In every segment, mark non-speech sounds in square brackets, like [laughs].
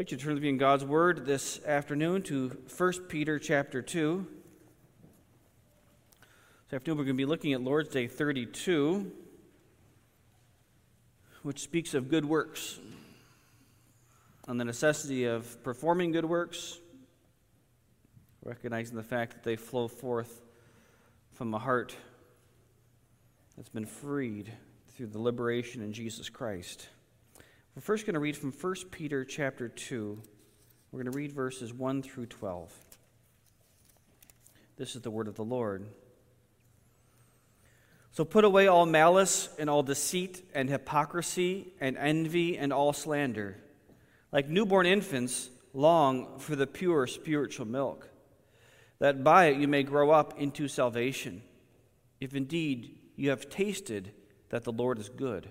I'd like you to turn to me in God's Word this afternoon to 1 Peter chapter 2. This afternoon we're going to be looking at Lord's Day 32, which speaks of good works, and the necessity of performing good works, recognizing the fact that they flow forth from a heart that's been freed through the liberation in Jesus Christ. We're first going to read from 1 Peter chapter 2. We're going to read verses 1 through 12. This is the word of the Lord. So put away all malice and all deceit and hypocrisy and envy and all slander. Like newborn infants, long for the pure spiritual milk, that by it you may grow up into salvation, if indeed you have tasted that the Lord is good.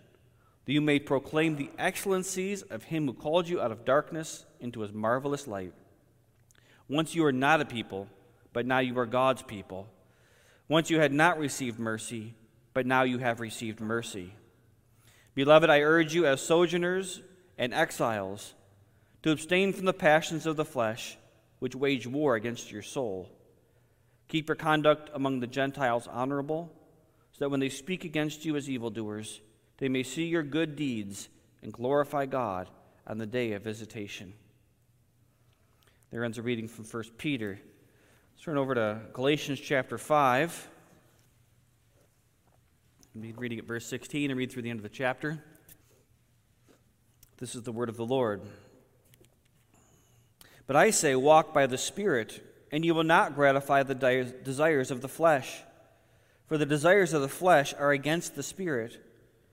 that you may proclaim the excellencies of him who called you out of darkness into his marvelous light. Once you were not a people, but now you are God's people. Once you had not received mercy, but now you have received mercy. Beloved, I urge you as sojourners and exiles to abstain from the passions of the flesh, which wage war against your soul. Keep your conduct among the Gentiles honorable, so that when they speak against you as evildoers, they may see your good deeds and glorify God on the day of visitation. There ends a reading from 1 Peter. Let's turn over to Galatians chapter 5. I'll be reading at verse 16 and read through the end of the chapter. This is the word of the Lord. But I say, walk by the Spirit, and you will not gratify the desires of the flesh. For the desires of the flesh are against the Spirit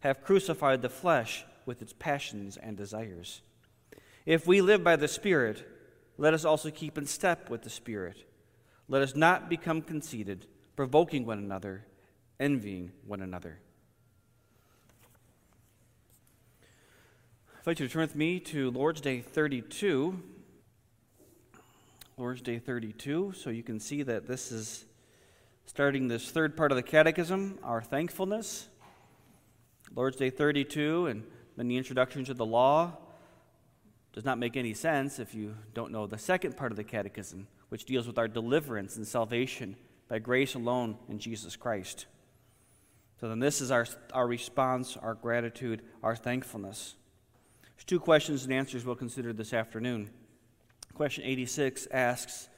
have crucified the flesh with its passions and desires. If we live by the Spirit, let us also keep in step with the Spirit. Let us not become conceited, provoking one another, envying one another. I'd like you to turn with me to Lord's Day 32. Lord's Day 32, so you can see that this is starting this third part of the Catechism, our thankfulness. Lord's Day 32 and then the introduction to the law does not make any sense if you don't know the second part of the catechism, which deals with our deliverance and salvation by grace alone in Jesus Christ. So then, this is our, our response, our gratitude, our thankfulness. There's two questions and answers we'll consider this afternoon. Question 86 asks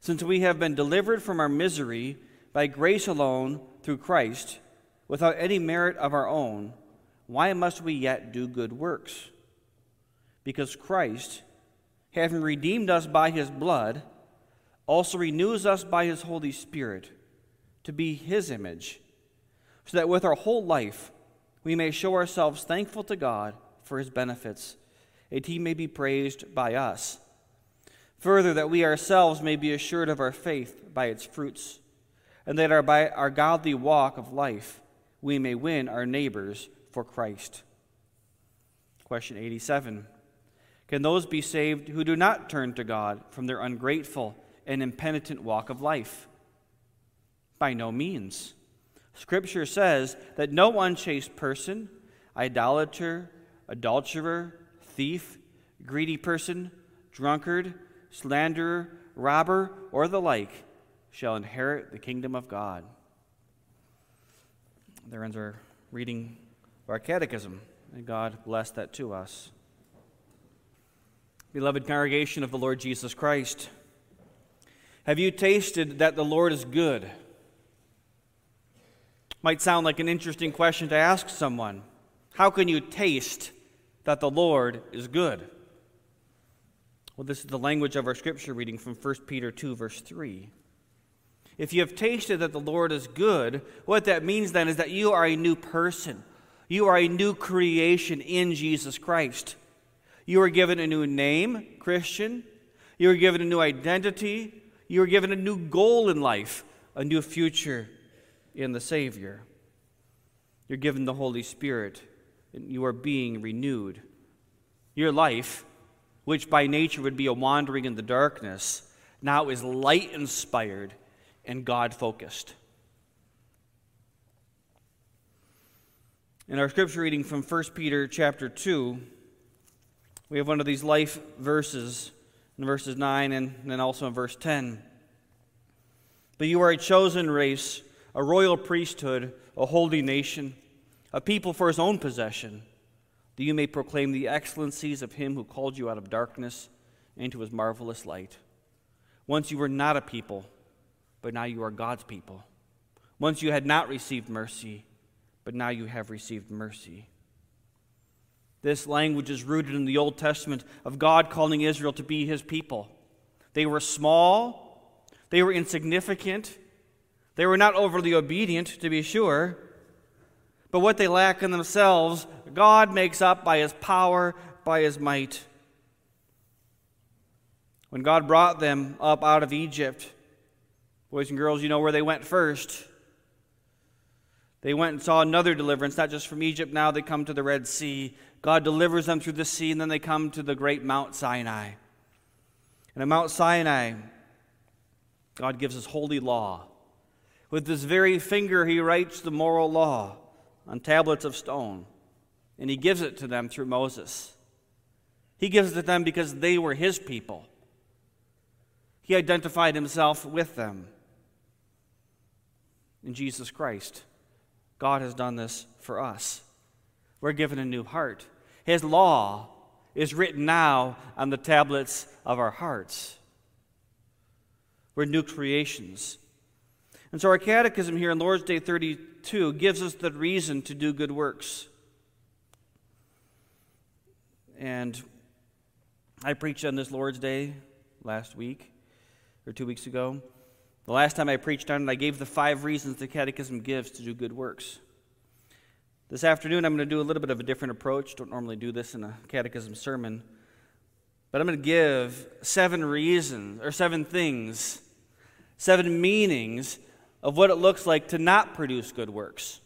Since we have been delivered from our misery by grace alone through Christ, without any merit of our own, why must we yet do good works? Because Christ, having redeemed us by his blood, also renews us by his Holy Spirit to be his image, so that with our whole life we may show ourselves thankful to God for his benefits, and he may be praised by us. Further, that we ourselves may be assured of our faith by its fruits, and that our, by our godly walk of life we may win our neighbors for Christ. Question 87 Can those be saved who do not turn to God from their ungrateful and impenitent walk of life? By no means. Scripture says that no unchaste person, idolater, adulterer, thief, greedy person, drunkard, slanderer, robber, or the like shall inherit the kingdom of God. There ends our reading of our catechism. May God bless that to us. Beloved congregation of the Lord Jesus Christ, have you tasted that the Lord is good? Might sound like an interesting question to ask someone. How can you taste that the Lord is good? Well, this is the language of our scripture reading from 1 Peter 2, verse 3. If you have tasted that the Lord is good, what that means then is that you are a new person. You are a new creation in Jesus Christ. You are given a new name, Christian. You are given a new identity. You are given a new goal in life, a new future in the Savior. You're given the Holy Spirit, and you are being renewed. Your life, which by nature would be a wandering in the darkness, now is light inspired and God focused. In our scripture reading from 1 Peter chapter 2, we have one of these life verses in verses 9 and then also in verse 10. But you are a chosen race, a royal priesthood, a holy nation, a people for his own possession, that you may proclaim the excellencies of him who called you out of darkness into his marvelous light. Once you were not a people, but now you are God's people. Once you had not received mercy, but now you have received mercy. This language is rooted in the Old Testament of God calling Israel to be his people. They were small, they were insignificant, they were not overly obedient, to be sure, but what they lack in themselves, God makes up by his power, by his might. When God brought them up out of Egypt, boys and girls, you know where they went first. They went and saw another deliverance, not just from Egypt. Now they come to the Red Sea. God delivers them through the sea, and then they come to the great Mount Sinai. And at Mount Sinai, God gives us holy law. With this very finger, He writes the moral law on tablets of stone, and He gives it to them through Moses. He gives it to them because they were His people. He identified Himself with them. In Jesus Christ, God has done this for us. We're given a new heart. His law is written now on the tablets of our hearts. We're new creations. And so, our catechism here in Lord's Day 32 gives us the reason to do good works. And I preached on this Lord's Day last week or two weeks ago. The last time I preached on it, I gave the five reasons the Catechism gives to do good works. This afternoon, I'm going to do a little bit of a different approach. Don't normally do this in a catechism sermon. But I'm going to give seven reasons, or seven things, seven meanings of what it looks like to not produce good works.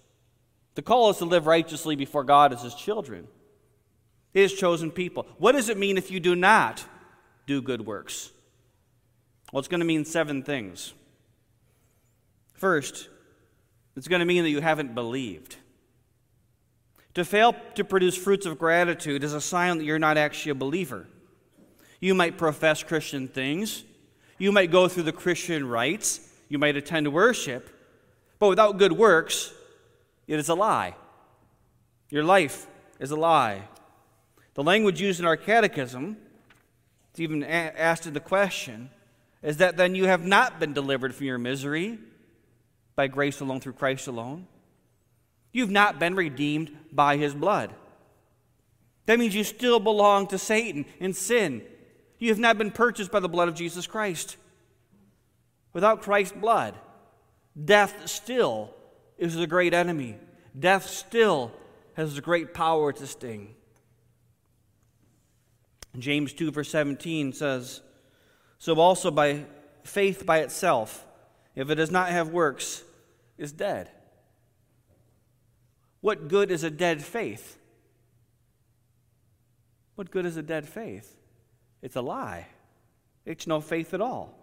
To call us to live righteously before God as His children, His chosen people. What does it mean if you do not do good works? Well, it's going to mean seven things. First, it's going to mean that you haven't believed. To fail to produce fruits of gratitude is a sign that you're not actually a believer. You might profess Christian things, you might go through the Christian rites, you might attend worship, but without good works, it is a lie. Your life is a lie. The language used in our catechism, it's even asked in the question, is that then you have not been delivered from your misery by grace alone through Christ alone. You've not been redeemed by his blood. That means you still belong to Satan and sin. You have not been purchased by the blood of Jesus Christ. without Christ's blood, death still is a great enemy. Death still has a great power to sting. James 2, verse 17 says, So also by faith by itself, if it does not have works, is dead. What good is a dead faith? What good is a dead faith? It's a lie. It's no faith at all.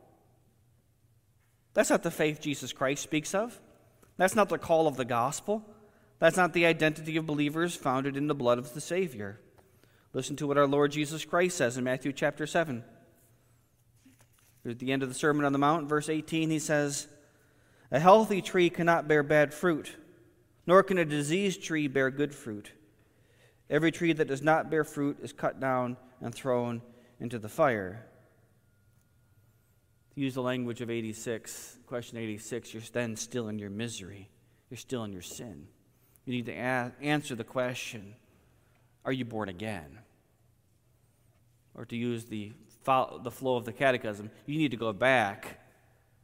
That's not the faith Jesus Christ speaks of. That's not the call of the gospel. That's not the identity of believers founded in the blood of the Savior. Listen to what our Lord Jesus Christ says in Matthew chapter 7. At the end of the Sermon on the Mount, verse 18, he says, A healthy tree cannot bear bad fruit, nor can a diseased tree bear good fruit. Every tree that does not bear fruit is cut down and thrown into the fire. To use the language of 86, question 86, you're then still in your misery. You're still in your sin. You need to a- answer the question Are you born again? Or to use the, the flow of the catechism, you need to go back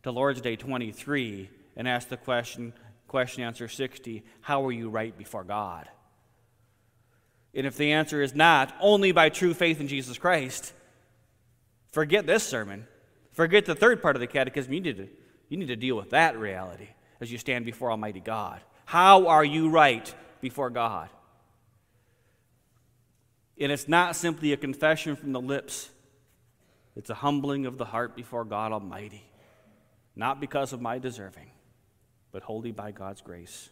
to Lord's Day 23 and ask the question, question answer 60 How are you right before God? And if the answer is not, only by true faith in Jesus Christ, forget this sermon. Forget the third part of the catechism. You need to, you need to deal with that reality as you stand before Almighty God. How are you right before God? And it's not simply a confession from the lips, it's a humbling of the heart before God Almighty. Not because of my deserving, but wholly by God's grace.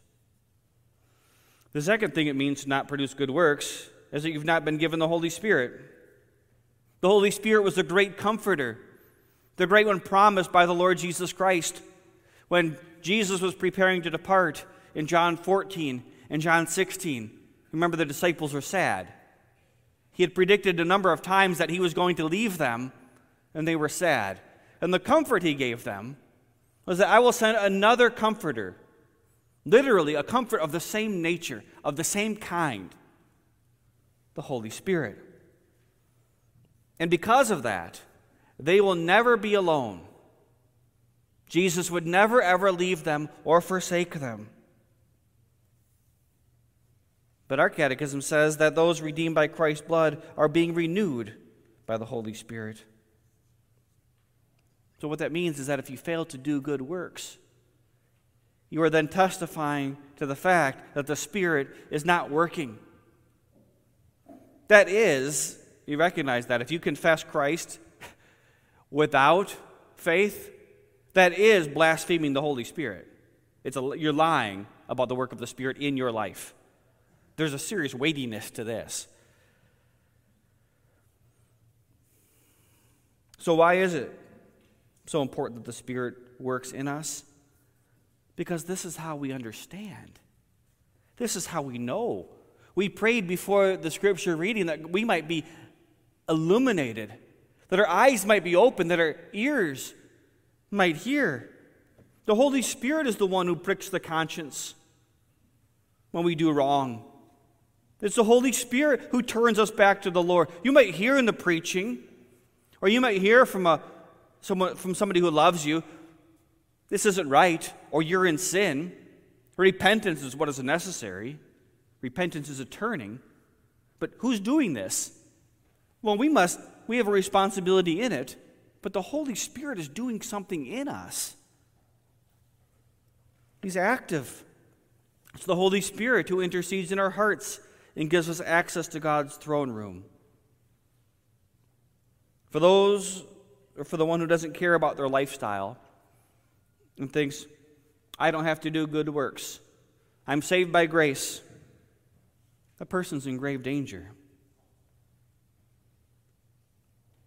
The second thing it means to not produce good works is that you've not been given the Holy Spirit. The Holy Spirit was the great comforter, the great one promised by the Lord Jesus Christ. When Jesus was preparing to depart in John 14 and John 16, remember the disciples were sad. He had predicted a number of times that he was going to leave them, and they were sad. And the comfort he gave them was that I will send another comforter, literally, a comfort of the same nature, of the same kind, the Holy Spirit. And because of that, they will never be alone. Jesus would never, ever leave them or forsake them. But our catechism says that those redeemed by Christ's blood are being renewed by the Holy Spirit. So, what that means is that if you fail to do good works, you are then testifying to the fact that the Spirit is not working. That is, you recognize that if you confess Christ without faith, that is blaspheming the Holy Spirit. It's a, you're lying about the work of the Spirit in your life. There's a serious weightiness to this. So, why is it so important that the Spirit works in us? Because this is how we understand. This is how we know. We prayed before the scripture reading that we might be illuminated, that our eyes might be open, that our ears might hear. The Holy Spirit is the one who pricks the conscience when we do wrong. It's the Holy Spirit who turns us back to the Lord. You might hear in the preaching, or you might hear from, a, someone, from somebody who loves you, this isn't right, or you're in sin. Repentance is what is necessary. Repentance is a turning. But who's doing this? Well, we must, we have a responsibility in it, but the Holy Spirit is doing something in us. He's active. It's the Holy Spirit who intercedes in our hearts and gives us access to God's throne room. For those, or for the one who doesn't care about their lifestyle and thinks, I don't have to do good works, I'm saved by grace, that person's in grave danger.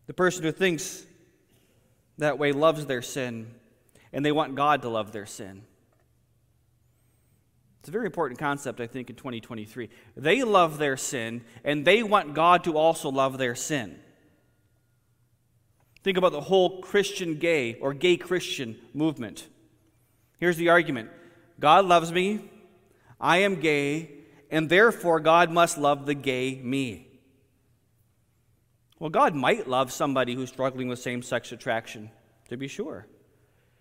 The person who thinks that way loves their sin and they want God to love their sin. It's a very important concept, I think, in 2023. They love their sin, and they want God to also love their sin. Think about the whole Christian gay or gay Christian movement. Here's the argument God loves me, I am gay, and therefore God must love the gay me. Well, God might love somebody who's struggling with same sex attraction, to be sure.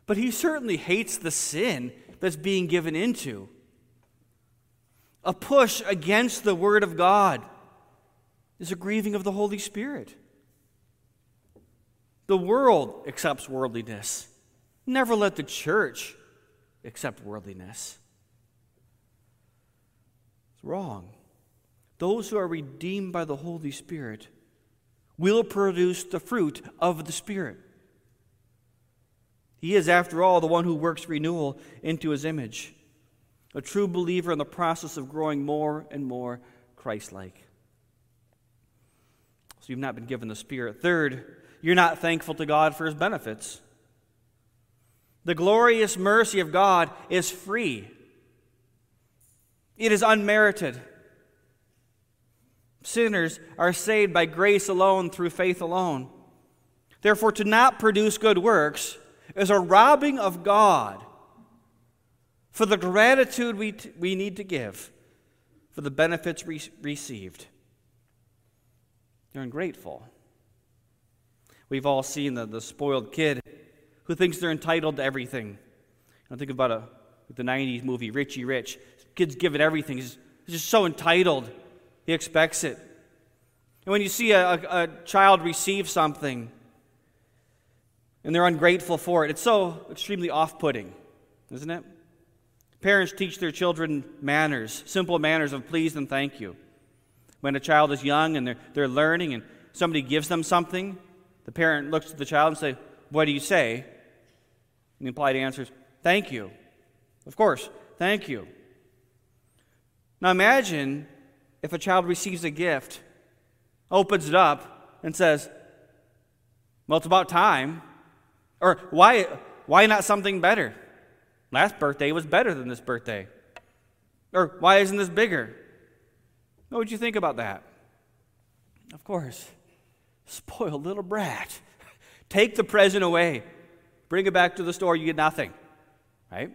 but he certainly hates the sin that's being given into. A push against the Word of God is a grieving of the Holy Spirit. The world accepts worldliness. Never let the church accept worldliness. It's wrong. Those who are redeemed by the Holy Spirit will produce the fruit of the Spirit. He is, after all, the one who works renewal into his image, a true believer in the process of growing more and more Christ like. So you've not been given the Spirit. Third, you're not thankful to God for his benefits. The glorious mercy of God is free, it is unmerited. Sinners are saved by grace alone through faith alone. Therefore, to not produce good works is a robbing of God for the gratitude we, t- we need to give for the benefits re- received. You're ungrateful. We've all seen the, the spoiled kid who thinks they're entitled to everything. I think about a, the 90s movie, Richie Rich. Kid's given everything. He's, he's just so entitled. He expects it. And when you see a, a, a child receive something and they're ungrateful for it, it's so extremely off putting, isn't it? Parents teach their children manners, simple manners of please and thank you. When a child is young and they're, they're learning and somebody gives them something, the parent looks at the child and says, What do you say? And the implied answer is, Thank you. Of course, thank you. Now imagine if a child receives a gift, opens it up, and says, Well, it's about time. Or why, why not something better? Last birthday was better than this birthday. Or why isn't this bigger? What would you think about that? Of course, spoiled little brat. [laughs] Take the present away. Bring it back to the store, you get nothing. Right?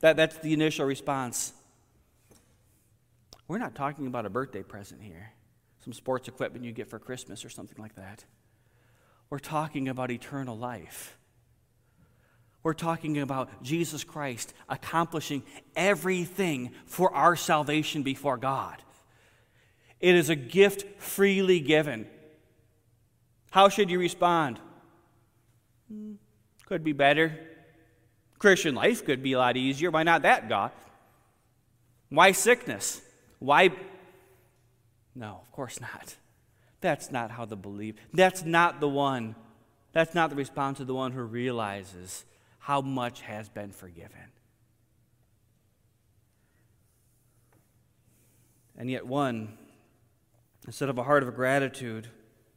That, that's the initial response. We're not talking about a birthday present here, some sports equipment you get for Christmas or something like that. We're talking about eternal life. We're talking about Jesus Christ accomplishing everything for our salvation before God. It is a gift freely given. How should you respond? Could be better. Christian life could be a lot easier. Why not that, God? Why sickness? Why? No, of course not. That's not how the believe. That's not the one. That's not the response of the one who realizes how much has been forgiven. And yet, one, instead of a heart of gratitude,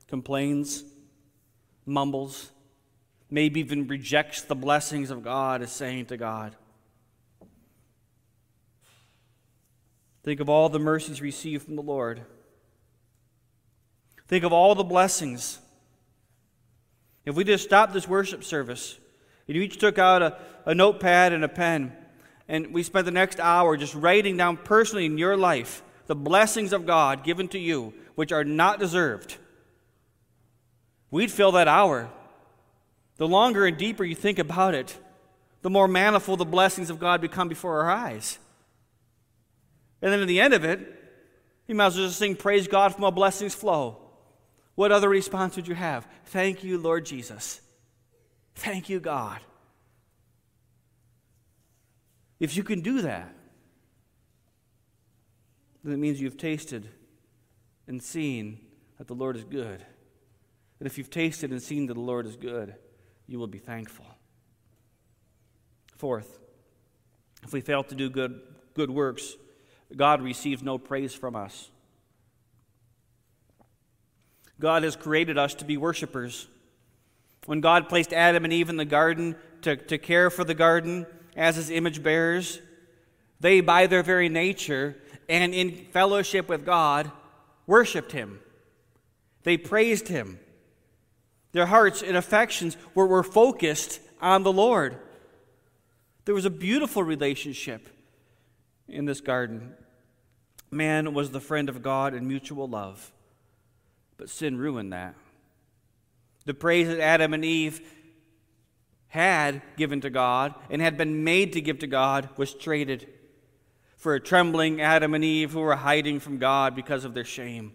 complains, mumbles, maybe even rejects the blessings of God, is saying to God, Think of all the mercies received from the Lord. Think of all the blessings. If we just stopped this worship service, and you each took out a, a notepad and a pen, and we spent the next hour just writing down personally in your life the blessings of God given to you, which are not deserved, we'd fill that hour. The longer and deeper you think about it, the more manifold the blessings of God become before our eyes. And then at the end of it, you might as well just sing, Praise God from all blessings flow. What other response would you have? Thank you, Lord Jesus. Thank you, God. If you can do that, then it means you've tasted and seen that the Lord is good. And if you've tasted and seen that the Lord is good, you will be thankful. Fourth, if we fail to do good, good works, God receives no praise from us. God has created us to be worshipers. When God placed Adam and Eve in the garden to, to care for the garden as his image bearers, they, by their very nature and in fellowship with God, worshiped him. They praised him. Their hearts and affections were, were focused on the Lord. There was a beautiful relationship in this garden. Man was the friend of God in mutual love, but sin ruined that. The praise that Adam and Eve had given to God and had been made to give to God was traded for a trembling Adam and Eve who were hiding from God because of their shame.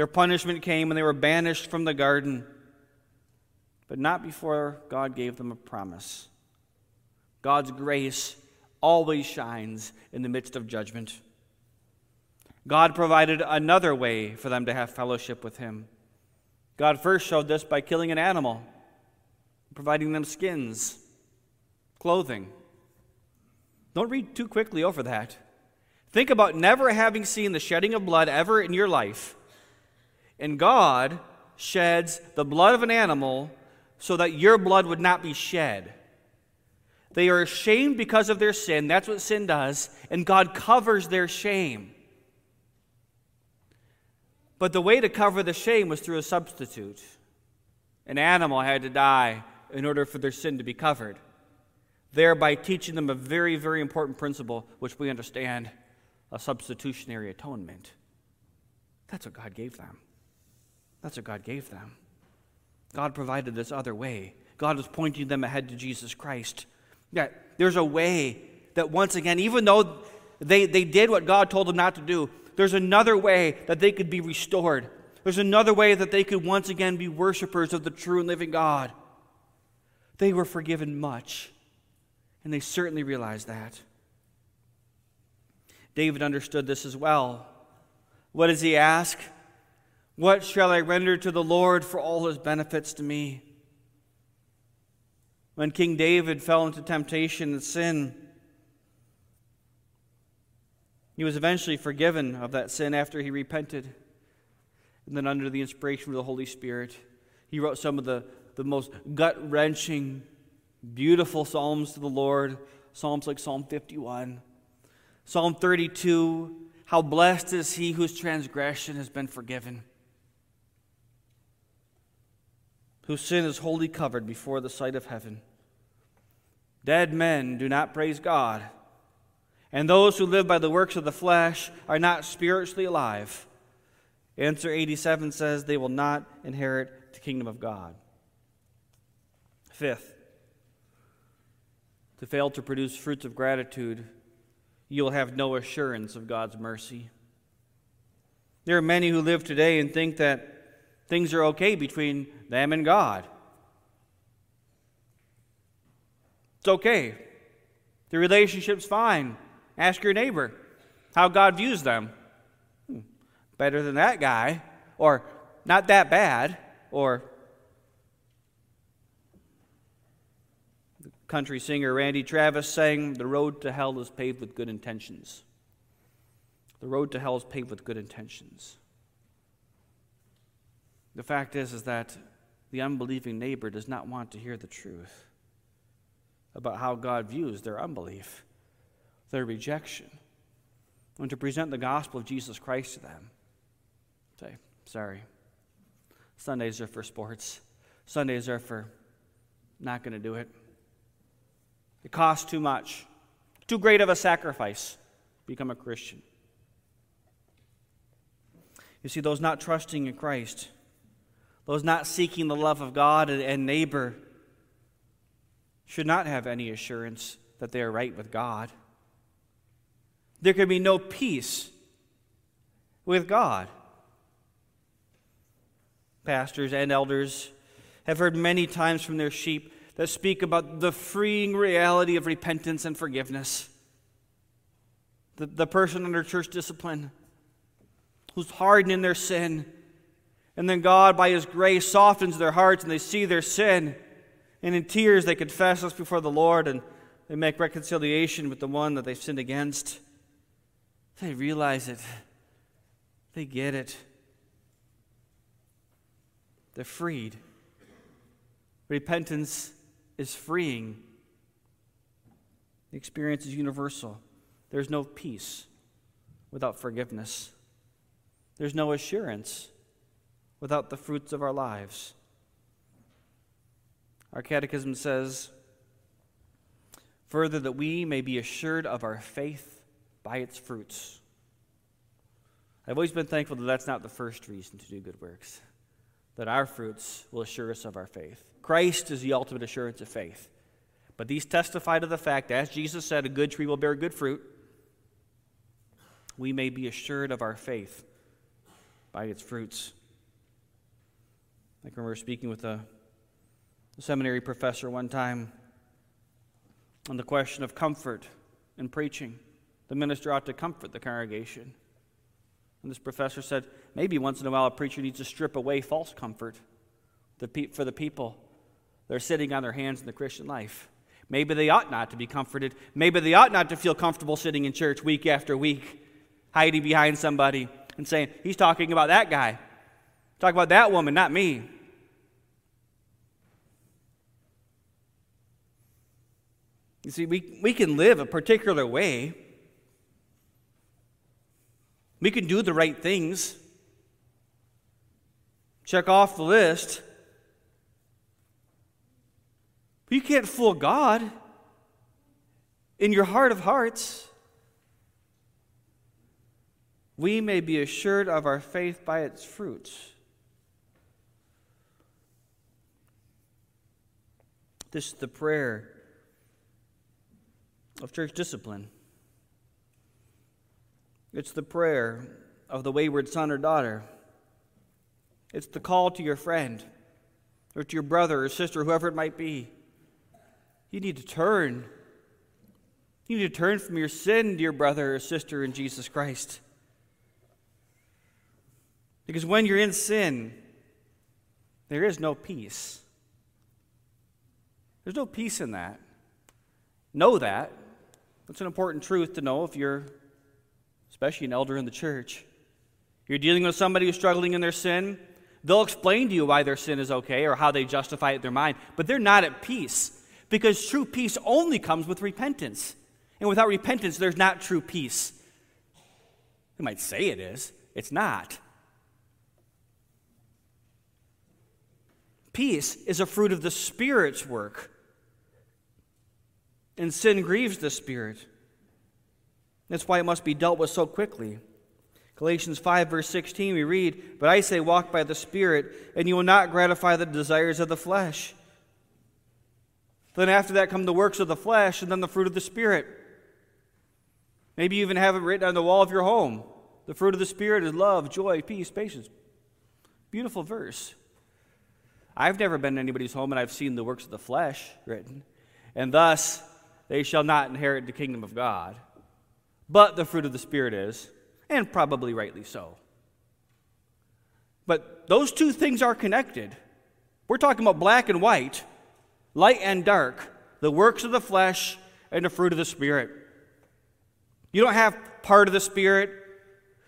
Their punishment came when they were banished from the garden, but not before God gave them a promise. God's grace always shines in the midst of judgment. God provided another way for them to have fellowship with Him. God first showed this by killing an animal, providing them skins, clothing. Don't read too quickly over that. Think about never having seen the shedding of blood ever in your life. And God sheds the blood of an animal so that your blood would not be shed. They are ashamed because of their sin. That's what sin does. And God covers their shame. But the way to cover the shame was through a substitute. An animal had to die in order for their sin to be covered, thereby teaching them a very, very important principle, which we understand a substitutionary atonement. That's what God gave them. That's what God gave them. God provided this other way. God was pointing them ahead to Jesus Christ. Yeah, there's a way that once again, even though they, they did what God told them not to do, there's another way that they could be restored. There's another way that they could once again be worshipers of the true and living God. They were forgiven much, and they certainly realized that. David understood this as well. What does he ask? What shall I render to the Lord for all his benefits to me? When King David fell into temptation and sin, he was eventually forgiven of that sin after he repented. And then, under the inspiration of the Holy Spirit, he wrote some of the, the most gut wrenching, beautiful psalms to the Lord. Psalms like Psalm 51, Psalm 32 How blessed is he whose transgression has been forgiven, whose sin is wholly covered before the sight of heaven. Dead men do not praise God and those who live by the works of the flesh are not spiritually alive. Answer 87 says they will not inherit the kingdom of God. Fifth, to fail to produce fruits of gratitude, you'll have no assurance of God's mercy. There are many who live today and think that things are okay between them and God. It's okay. The relationship's fine. Ask your neighbor how God views them. Hmm, better than that guy, or not that bad, or the country singer Randy Travis sang, The road to hell is paved with good intentions. The road to hell is paved with good intentions. The fact is, is that the unbelieving neighbor does not want to hear the truth about how God views their unbelief their rejection and to present the gospel of Jesus Christ to them. Say, sorry. Sundays are for sports. Sundays are for not going to do it. It costs too much. Too great of a sacrifice. Become a Christian. You see, those not trusting in Christ, those not seeking the love of God and neighbor, should not have any assurance that they are right with God there can be no peace with God. Pastors and elders have heard many times from their sheep that speak about the freeing reality of repentance and forgiveness. The, the person under church discipline who's hardened in their sin, and then God, by His grace, softens their hearts and they see their sin, and in tears they confess us before the Lord and they make reconciliation with the one that they've sinned against. They realize it, they get it. They're freed. Repentance is freeing. The experience is universal. There's no peace without forgiveness. There's no assurance without the fruits of our lives. Our catechism says, further, that we may be assured of our faith by its fruits. I've always been thankful that that's not the first reason to do good works. that our fruits will assure us of our faith. Christ is the ultimate assurance of faith. But these testify to the fact, as Jesus said, a good tree will bear good fruit. We may be assured of our faith by its fruits. I can remember speaking with a, seminary professor one time on the question of comfort in preaching. The minister ought to comfort the congregation. And this professor said, maybe once in a while a preacher needs to strip away false comfort for the people that are sitting on their hands in the Christian life. Maybe they ought not to be comforted. Maybe they ought not to feel comfortable sitting in church week after week, hiding behind somebody and saying, He's talking about that guy. Talk about that woman, not me. You see, we, we can live a particular way. We can do the right things. Check off the list. But you can't fool God in your heart of hearts. We may be assured of our faith by its fruits. This is the prayer of church discipline. It's the prayer of the wayward son or daughter. It's the call to your friend or to your brother or sister, whoever it might be. You need to turn. You need to turn from your sin, dear brother or sister in Jesus Christ. Because when you're in sin, there is no peace. There's no peace in that. Know that. That's an important truth to know if you're, especially an elder in the church. You're dealing with somebody who's struggling in their sin. They'll explain to you why their sin is okay or how they justify it in their mind, but they're not at peace because true peace only comes with repentance. And without repentance, there's not true peace. You might say it is, it's not. Peace is a fruit of the Spirit's work. And sin grieves the Spirit. That's why it must be dealt with so quickly. Galatians 5, verse 16, we read, But I say, walk by the Spirit, and you will not gratify the desires of the flesh. Then after that come the works of the flesh and then the fruit of the Spirit. Maybe you even have it written on the wall of your home. The fruit of the Spirit is love, joy, peace, patience. Beautiful verse. I've never been to anybody's home and I've seen the works of the flesh written. And thus, they shall not inherit the kingdom of God. But the fruit of the Spirit is, and probably rightly so. But those two things are connected. We're talking about black and white light and dark, the works of the flesh and the fruit of the Spirit. You don't have part of the Spirit.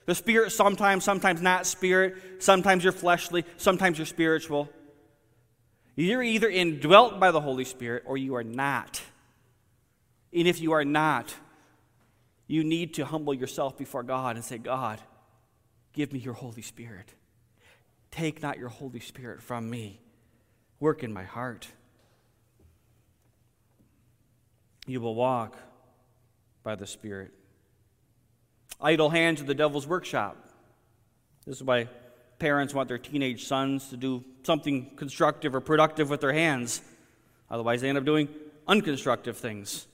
The Spirit sometimes, sometimes not Spirit. Sometimes you're fleshly, sometimes you're spiritual. You're either indwelt by the Holy Spirit or you are not. And if you are not, you need to humble yourself before God and say, God, give me your Holy Spirit. Take not your Holy Spirit from me. Work in my heart. You will walk by the Spirit. Idle hands are the devil's workshop. This is why parents want their teenage sons to do something constructive or productive with their hands. Otherwise, they end up doing unconstructive things.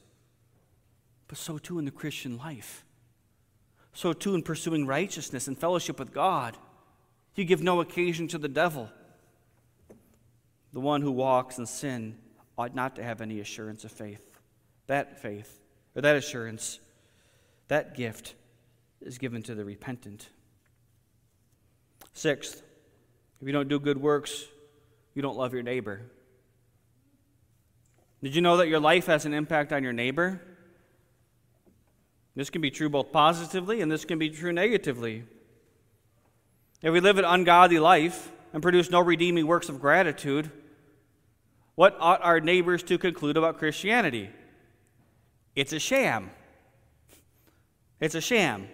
But so too in the Christian life. So too in pursuing righteousness and fellowship with God. You give no occasion to the devil. The one who walks in sin ought not to have any assurance of faith that faith, or that assurance, that gift is given to the repentant. Sixth, if you don't do good works, you don't love your neighbor. Did you know that your life has an impact on your neighbor? This can be true both positively and this can be true negatively. If we live an ungodly life and produce no redeeming works of gratitude, what ought our neighbors to conclude about Christianity? It's a sham. It's a sham.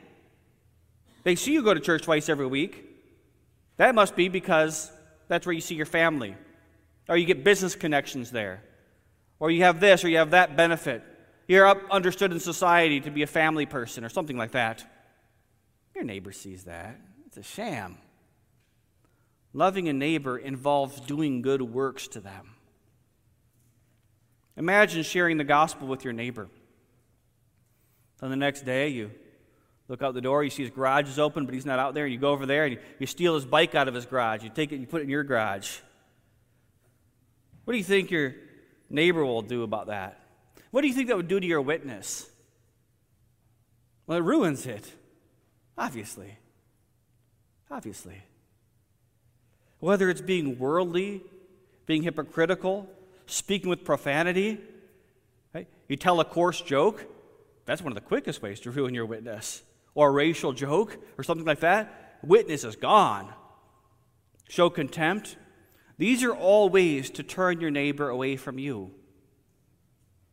They see you go to church twice every week. That must be because that's where you see your family, or you get business connections there, or you have this or you have that benefit. You're up, understood in society to be a family person or something like that. Your neighbor sees that. It's a sham. Loving a neighbor involves doing good works to them. Imagine sharing the gospel with your neighbor. On the next day, you look out the door, you see his garage is open, but he's not out there, you go over there and you, you steal his bike out of his garage. You take it, and you put it in your garage. What do you think your neighbor will do about that? What do you think that would do to your witness? Well, it ruins it, obviously. Obviously. Whether it's being worldly, being hypocritical, speaking with profanity, right? you tell a coarse joke, that's one of the quickest ways to ruin your witness. Or a racial joke or something like that, witness is gone. Show contempt. These are all ways to turn your neighbor away from you.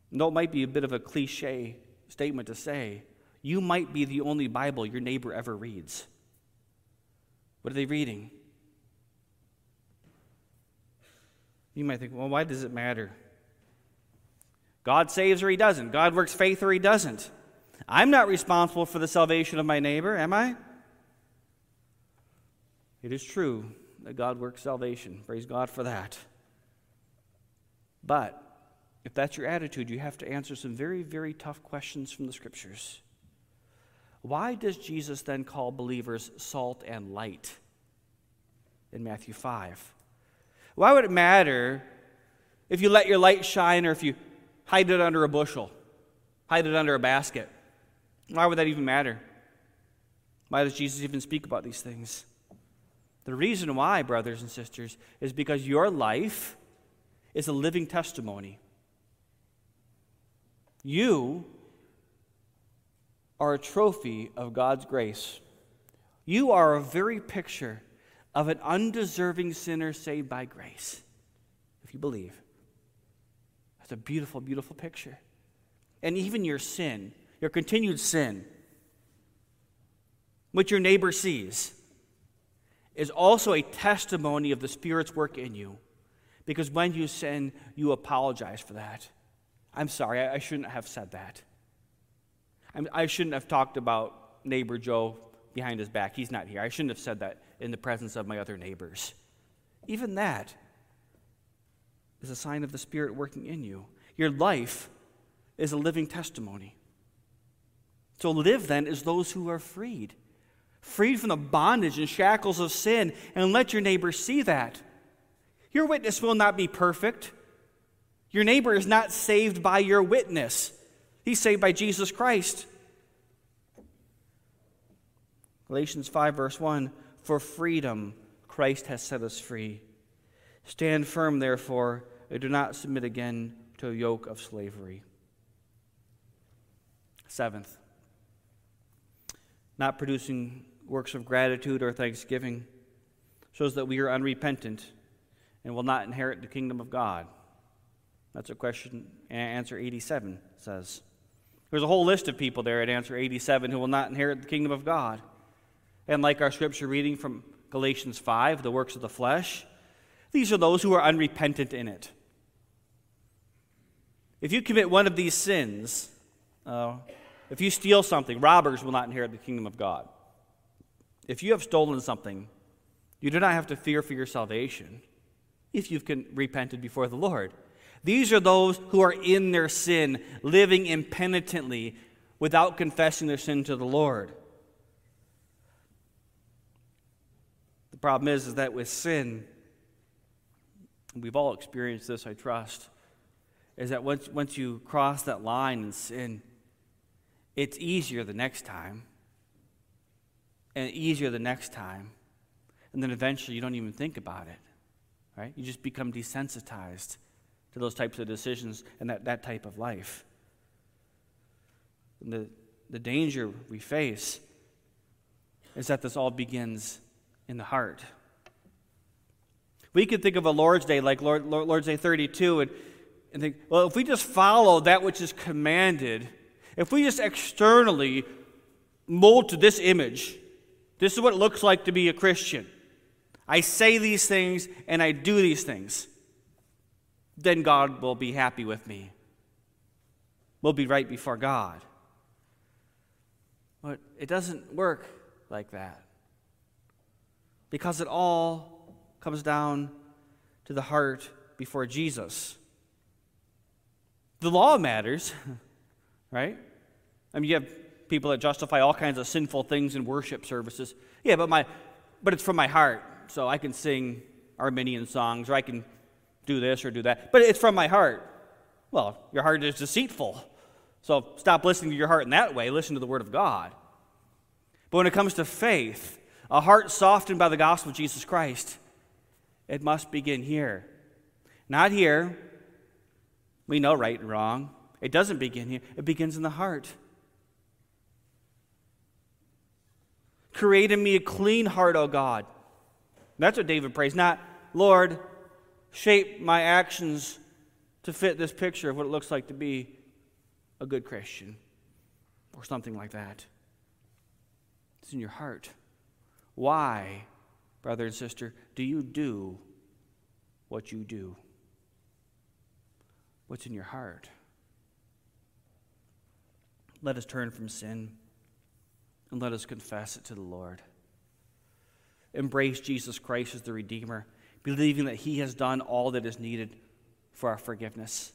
No, it might be a bit of a cliche statement to say. You might be the only Bible your neighbor ever reads. What are they reading? You might think, well, why does it matter? God saves or he doesn't. God works faith or he doesn't. I'm not responsible for the salvation of my neighbor, am I? It is true that God works salvation. Praise God for that. But if that's your attitude, you have to answer some very, very tough questions from the scriptures. Why does Jesus then call believers salt and light in Matthew 5? Why would it matter if you let your light shine or if you hide it under a bushel, hide it under a basket? Why would that even matter? Why does Jesus even speak about these things? The reason why, brothers and sisters, is because your life is a living testimony. You are a trophy of God's grace. You are a very picture of an undeserving sinner saved by grace, if you believe. That's a beautiful, beautiful picture. And even your sin, your continued sin, what your neighbor sees, is also a testimony of the Spirit's work in you. Because when you sin, you apologize for that. I'm sorry, I, shouldn't have said that. I shouldn't have talked about neighbor Joe behind his back. He's not here. I shouldn't have said that in the presence of my other neighbors. Even that is a sign of the Spirit working in you. Your life is a living testimony. So live then as those who are freed, freed from the bondage and shackles of sin, and let your neighbor see that. Your witness will not be perfect. Your neighbor is not saved by your witness, he's saved by Jesus Christ. Galatians 5, verse 1 For freedom Christ has set us free. Stand firm, therefore, and do not submit again to a yoke of slavery. Seventh, not producing works of gratitude or thanksgiving shows that we are unrepentant and will not inherit the kingdom of God. That's what question answer 87 says. There's a whole list of people there at answer 87 who will not inherit the kingdom of God. And like our scripture reading from Galatians 5, the works of the flesh, these are those who are unrepentant in it. If you commit one of these sins, uh, if you steal something, robbers will not inherit the kingdom of God. If you have stolen something, you do not have to fear for your salvation if you've repented before the Lord. These are those who are in their sin, living impenitently without confessing their sin to the Lord. The problem is, is that with sin, we've all experienced this, I trust, is that once, once you cross that line in sin, it's easier the next time, and easier the next time, and then eventually you don't even think about it, right? You just become desensitized to those types of decisions and that, that type of life. And the, the danger we face is that this all begins in the heart. We could think of a Lord's Day like Lord, Lord's Day 32 and, and think, well, if we just follow that which is commanded, if we just externally mold to this image, this is what it looks like to be a Christian. I say these things and I do these things then God will be happy with me. We'll be right before God. But it doesn't work like that. Because it all comes down to the heart before Jesus. The law matters, [laughs] right? I mean, you have people that justify all kinds of sinful things in worship services. Yeah, but my, but it's from my heart, so I can sing Arminian songs, or I can do this or do that. But it's from my heart. Well, your heart is deceitful, so stop listening to your heart in that way. Listen to the Word of God. But when it comes to faith, a heart softened by the gospel of Jesus Christ, it must begin here. Not here. We know right and wrong. It doesn't begin here, it begins in the heart. Create in me a clean heart, O God. That's what David prays. Not, Lord, shape my actions to fit this picture of what it looks like to be a good Christian or something like that. It's in your heart. Why, brother and sister, do you do what you do? What's in your heart? Let us turn from sin and let us confess it to the Lord. Embrace Jesus Christ as the Redeemer, believing that He has done all that is needed for our forgiveness.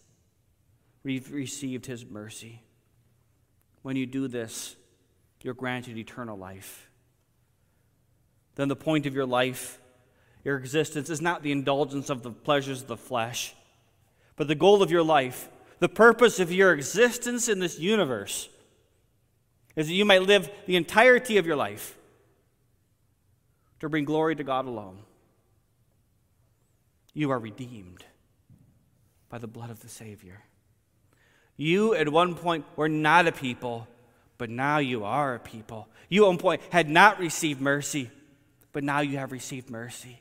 We've received His mercy. When you do this, you're granted eternal life. Then the point of your life, your existence, is not the indulgence of the pleasures of the flesh, but the goal of your life, the purpose of your existence in this universe is that you might live the entirety of your life to bring glory to God alone. You are redeemed by the blood of the Savior. You, at one point, were not a people, but now you are a people. You, at one point, had not received mercy, but now you have received mercy.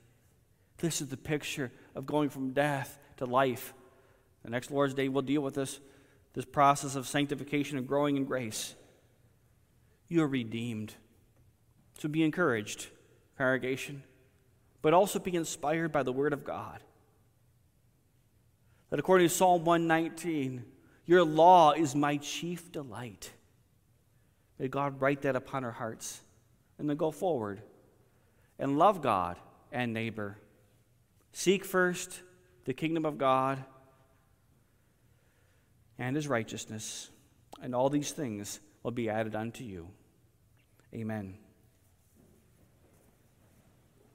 This is the picture of going from death to life. The next Lord's Day, we'll deal with this, this process of sanctification and growing in grace. You are redeemed. So be encouraged, congregation, but also be inspired by the Word of God. That according to Psalm 119, your law is my chief delight. May God write that upon our hearts and then go forward and love God and neighbor. Seek first the kingdom of God and his righteousness, and all these things will be added unto you. Amen.